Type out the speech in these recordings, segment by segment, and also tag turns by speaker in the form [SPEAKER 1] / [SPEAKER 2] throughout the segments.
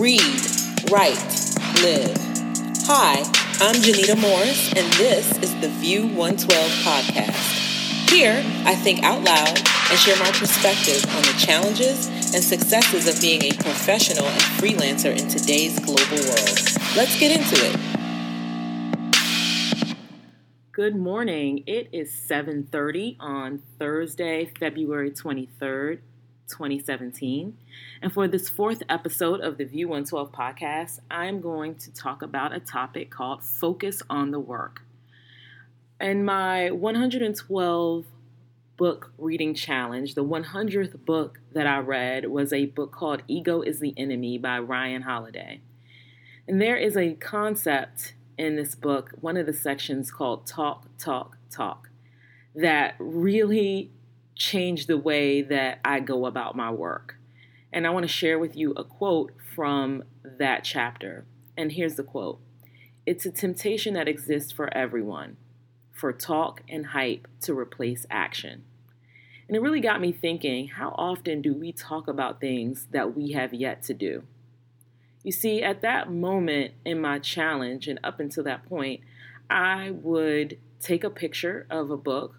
[SPEAKER 1] read, write, live. Hi, I'm Janita Morris, and this is the View 112 podcast. Here, I think out loud and share my perspective on the challenges and successes of being a professional and freelancer in today's global world. Let's get into it. Good morning. It is 7:30 on Thursday, February 23rd, 2017. And for this fourth episode of the View 112 podcast, I'm going to talk about a topic called Focus on the Work. In my 112 book reading challenge, the 100th book that I read was a book called Ego is the Enemy by Ryan Holiday. And there is a concept in this book, one of the sections called Talk, Talk, Talk, that really changed the way that I go about my work. And I want to share with you a quote from that chapter. And here's the quote It's a temptation that exists for everyone for talk and hype to replace action. And it really got me thinking how often do we talk about things that we have yet to do? You see, at that moment in my challenge, and up until that point, I would take a picture of a book,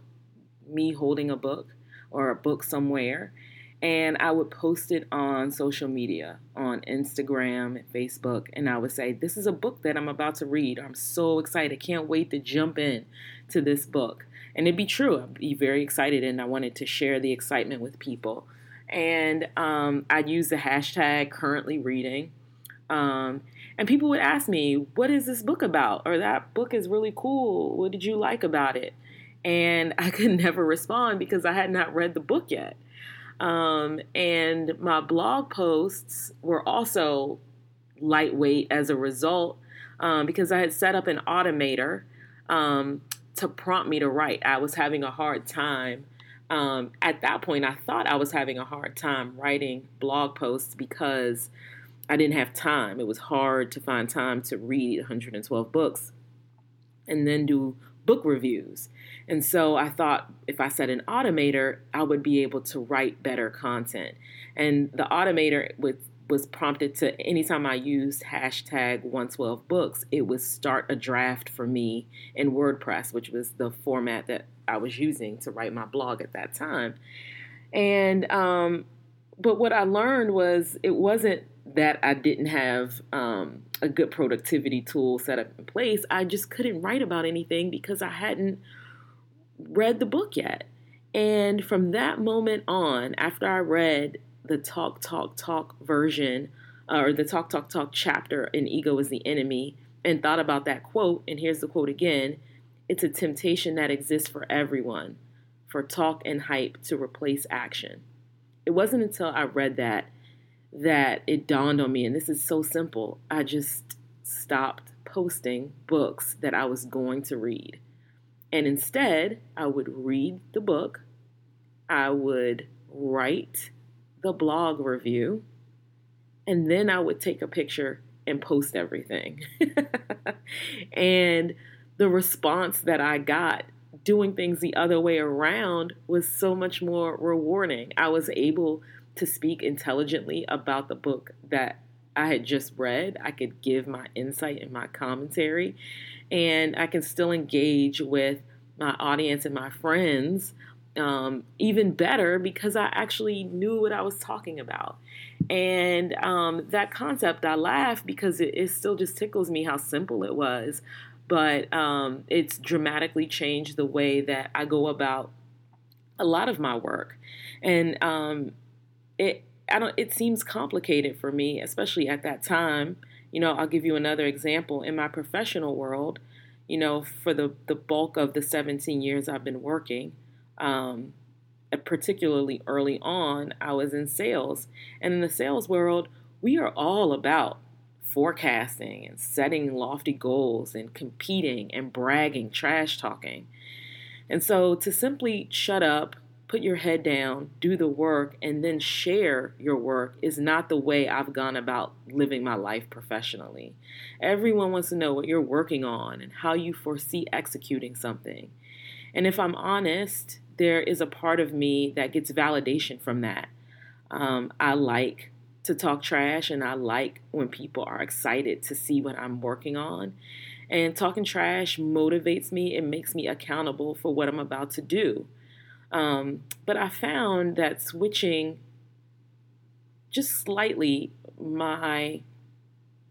[SPEAKER 1] me holding a book, or a book somewhere, and I would post it on social media, on Instagram Facebook, and I would say, This is a book that I'm about to read. I'm so excited. I can't wait to jump in to this book. And it'd be true. I'd be very excited, and I wanted to share the excitement with people. And um, I'd use the hashtag currently reading. Um, and people would ask me, What is this book about? Or that book is really cool. What did you like about it? And I could never respond because I had not read the book yet. Um, and my blog posts were also lightweight as a result um, because I had set up an automator um, to prompt me to write. I was having a hard time. Um, at that point, I thought I was having a hard time writing blog posts because I didn't have time. It was hard to find time to read 112 books and then do book reviews. And so I thought if I set an automator, I would be able to write better content. And the automator was was prompted to anytime I used hashtag 112 books, it would start a draft for me in WordPress, which was the format that I was using to write my blog at that time. And um, but what I learned was it wasn't that I didn't have um, a good productivity tool set up in place. I just couldn't write about anything because I hadn't read the book yet. And from that moment on, after I read the Talk, Talk, Talk version, uh, or the Talk, Talk, Talk chapter in Ego is the Enemy, and thought about that quote, and here's the quote again it's a temptation that exists for everyone for talk and hype to replace action. It wasn't until I read that that it dawned on me, and this is so simple. I just stopped posting books that I was going to read. And instead, I would read the book, I would write the blog review, and then I would take a picture and post everything. and the response that I got doing things the other way around was so much more rewarding. I was able to speak intelligently about the book that I had just read. I could give my insight and my commentary, and I can still engage with my audience and my friends um, even better because I actually knew what I was talking about. And um, that concept, I laugh because it, it, still just tickles me how simple it was. But um, it's dramatically changed the way that I go about a lot of my work. And um, it I don't it seems complicated for me, especially at that time. You know, I'll give you another example in my professional world. You know, for the the bulk of the 17 years I've been working, um, particularly early on, I was in sales, and in the sales world, we are all about forecasting and setting lofty goals and competing and bragging, trash talking. And so to simply shut up put your head down, do the work, and then share your work is not the way I've gone about living my life professionally. Everyone wants to know what you're working on and how you foresee executing something. And if I'm honest, there is a part of me that gets validation from that. Um, I like to talk trash, and I like when people are excited to see what I'm working on. And talking trash motivates me, it makes me accountable for what I'm about to do. Um, but I found that switching just slightly my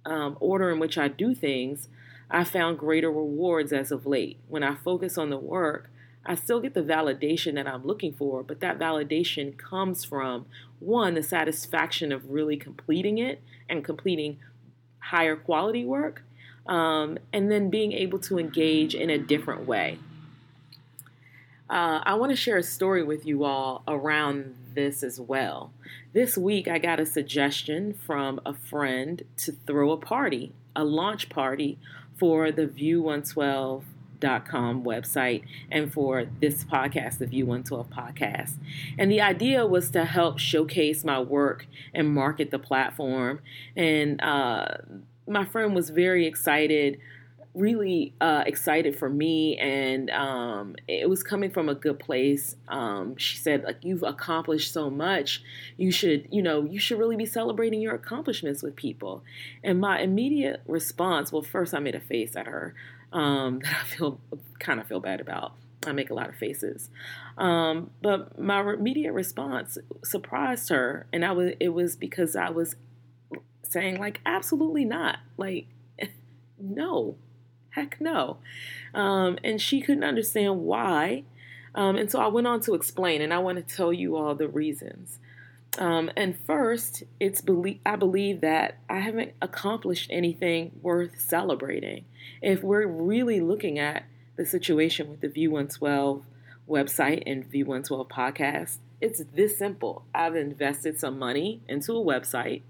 [SPEAKER 1] um, order in which I do things, I found greater rewards as of late. When I focus on the work, I still get the validation that I'm looking for, but that validation comes from one, the satisfaction of really completing it and completing higher quality work, um, and then being able to engage in a different way. Uh, I want to share a story with you all around this as well. This week, I got a suggestion from a friend to throw a party, a launch party for the View 112 com website and for this podcast, the View 112 podcast. And the idea was to help showcase my work and market the platform. And uh, my friend was very excited really uh, excited for me, and um, it was coming from a good place. Um, she said, "Like you've accomplished so much, you should, you know, you should really be celebrating your accomplishments with people." And my immediate response, well, first I made a face at her um, that I feel kind of feel bad about. I make a lot of faces, um, but my immediate response surprised her, and I was it was because I was saying like, absolutely not, like, no, heck no, um, and she couldn't understand why, um, and so I went on to explain, and I want to tell you all the reasons. Um, and first, it's belie- I believe that I haven't accomplished anything worth celebrating. If we're really looking at the situation with the View 112 website and View 112 podcast, it's this simple. I've invested some money into a website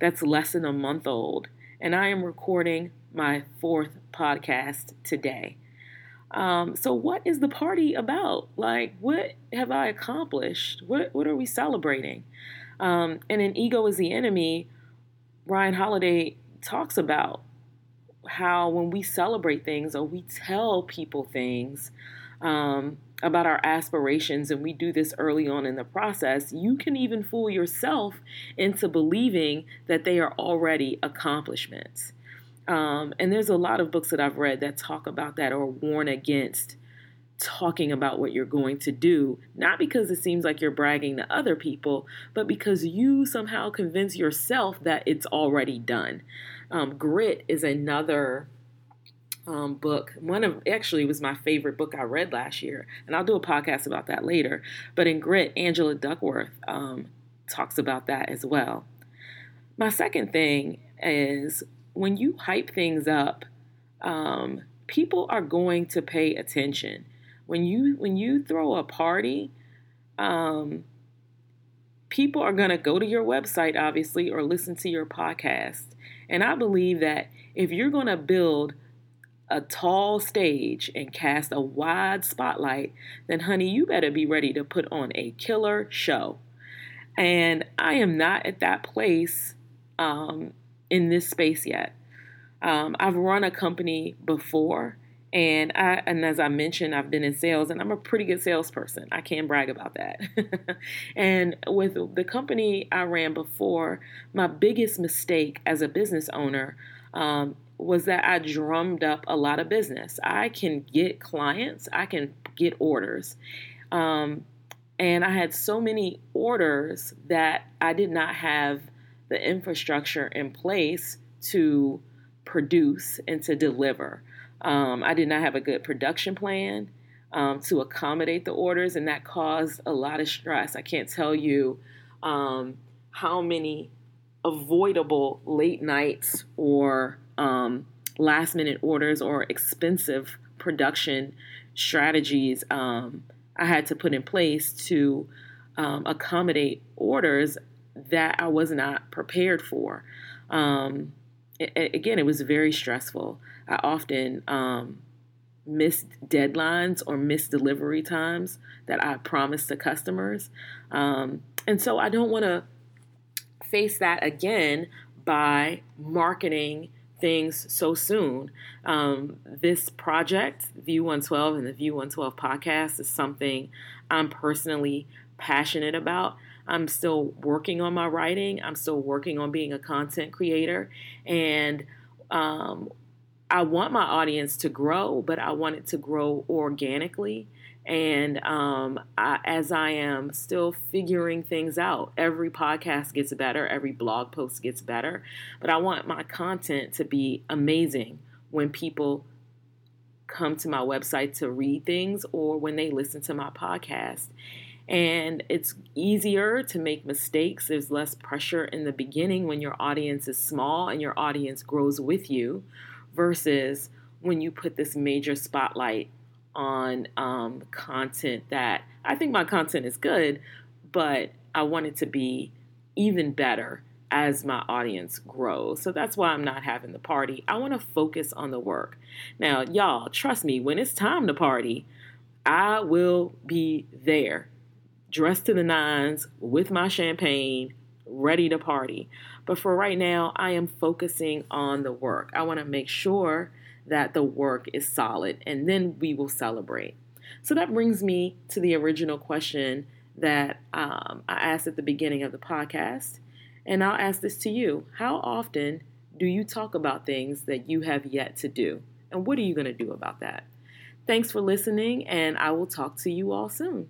[SPEAKER 1] that's less than a month old, and I am recording my fourth podcast today. Um, so what is the party about? Like, what have I accomplished? What what are we celebrating? Um, and in Ego is the Enemy, Ryan Holiday talks about how when we celebrate things or we tell people things um, about our aspirations, and we do this early on in the process, you can even fool yourself into believing that they are already accomplishments. Um, and there's a lot of books that I've read that talk about that or warn against talking about what you're going to do, not because it seems like you're bragging to other people, but because you somehow convince yourself that it's already done. Um, Grit is another um, book. One of actually was my favorite book I read last year, and I'll do a podcast about that later. But in Grit, Angela Duckworth um, talks about that as well. My second thing is when you hype things up, um, people are going to pay attention. When you when you throw a party, um, people are going to go to your website, obviously, or listen to your podcast. And I believe that if you're going to build a tall stage and cast a wide spotlight, then honey, you better be ready to put on a killer show. And I am not at that place um, in this space yet. Um, I've run a company before, and I and as I mentioned, I've been in sales, and I'm a pretty good salesperson. I can brag about that. and with the company I ran before, my biggest mistake as a business owner um, was that I drummed up a lot of business. I can get clients, I can get orders. Um, and I had so many orders that I did not have the infrastructure in place to produce and to deliver. Um, I did not have a good production plan um, to accommodate the orders, and that caused a lot of stress. I can't tell you um, how many avoidable late nights or um, last minute orders or expensive production strategies um, I had to put in place to um, accommodate orders that I was not prepared for. Um, it, again, it was very stressful. I often um, missed deadlines or missed delivery times that I promised to customers. Um, and so I don't want to face that again by marketing things so soon. Um, this project, View 112 and the View 112 podcast, is something I'm personally passionate about. I'm still working on my writing. I'm still working on being a content creator. And um, I want my audience to grow, but I want it to grow organically. And um, I, as I am still figuring things out, every podcast gets better, every blog post gets better. But I want my content to be amazing when people come to my website to read things or when they listen to my podcast. And it's easier to make mistakes. There's less pressure in the beginning when your audience is small and your audience grows with you versus when you put this major spotlight on um, content that I think my content is good, but I want it to be even better as my audience grows. So that's why I'm not having the party. I want to focus on the work. Now, y'all, trust me, when it's time to party, I will be there, dressed to the nines with my champagne, ready to party. But for right now, I am focusing on the work. I want to make sure that the work is solid, and then we will celebrate. So that brings me to the original question that um, I asked at the beginning of the podcast. And I'll ask this to you How often do you talk about things that you have yet to do? And what are you going to do about that? Thanks for listening, and I will talk to you all soon.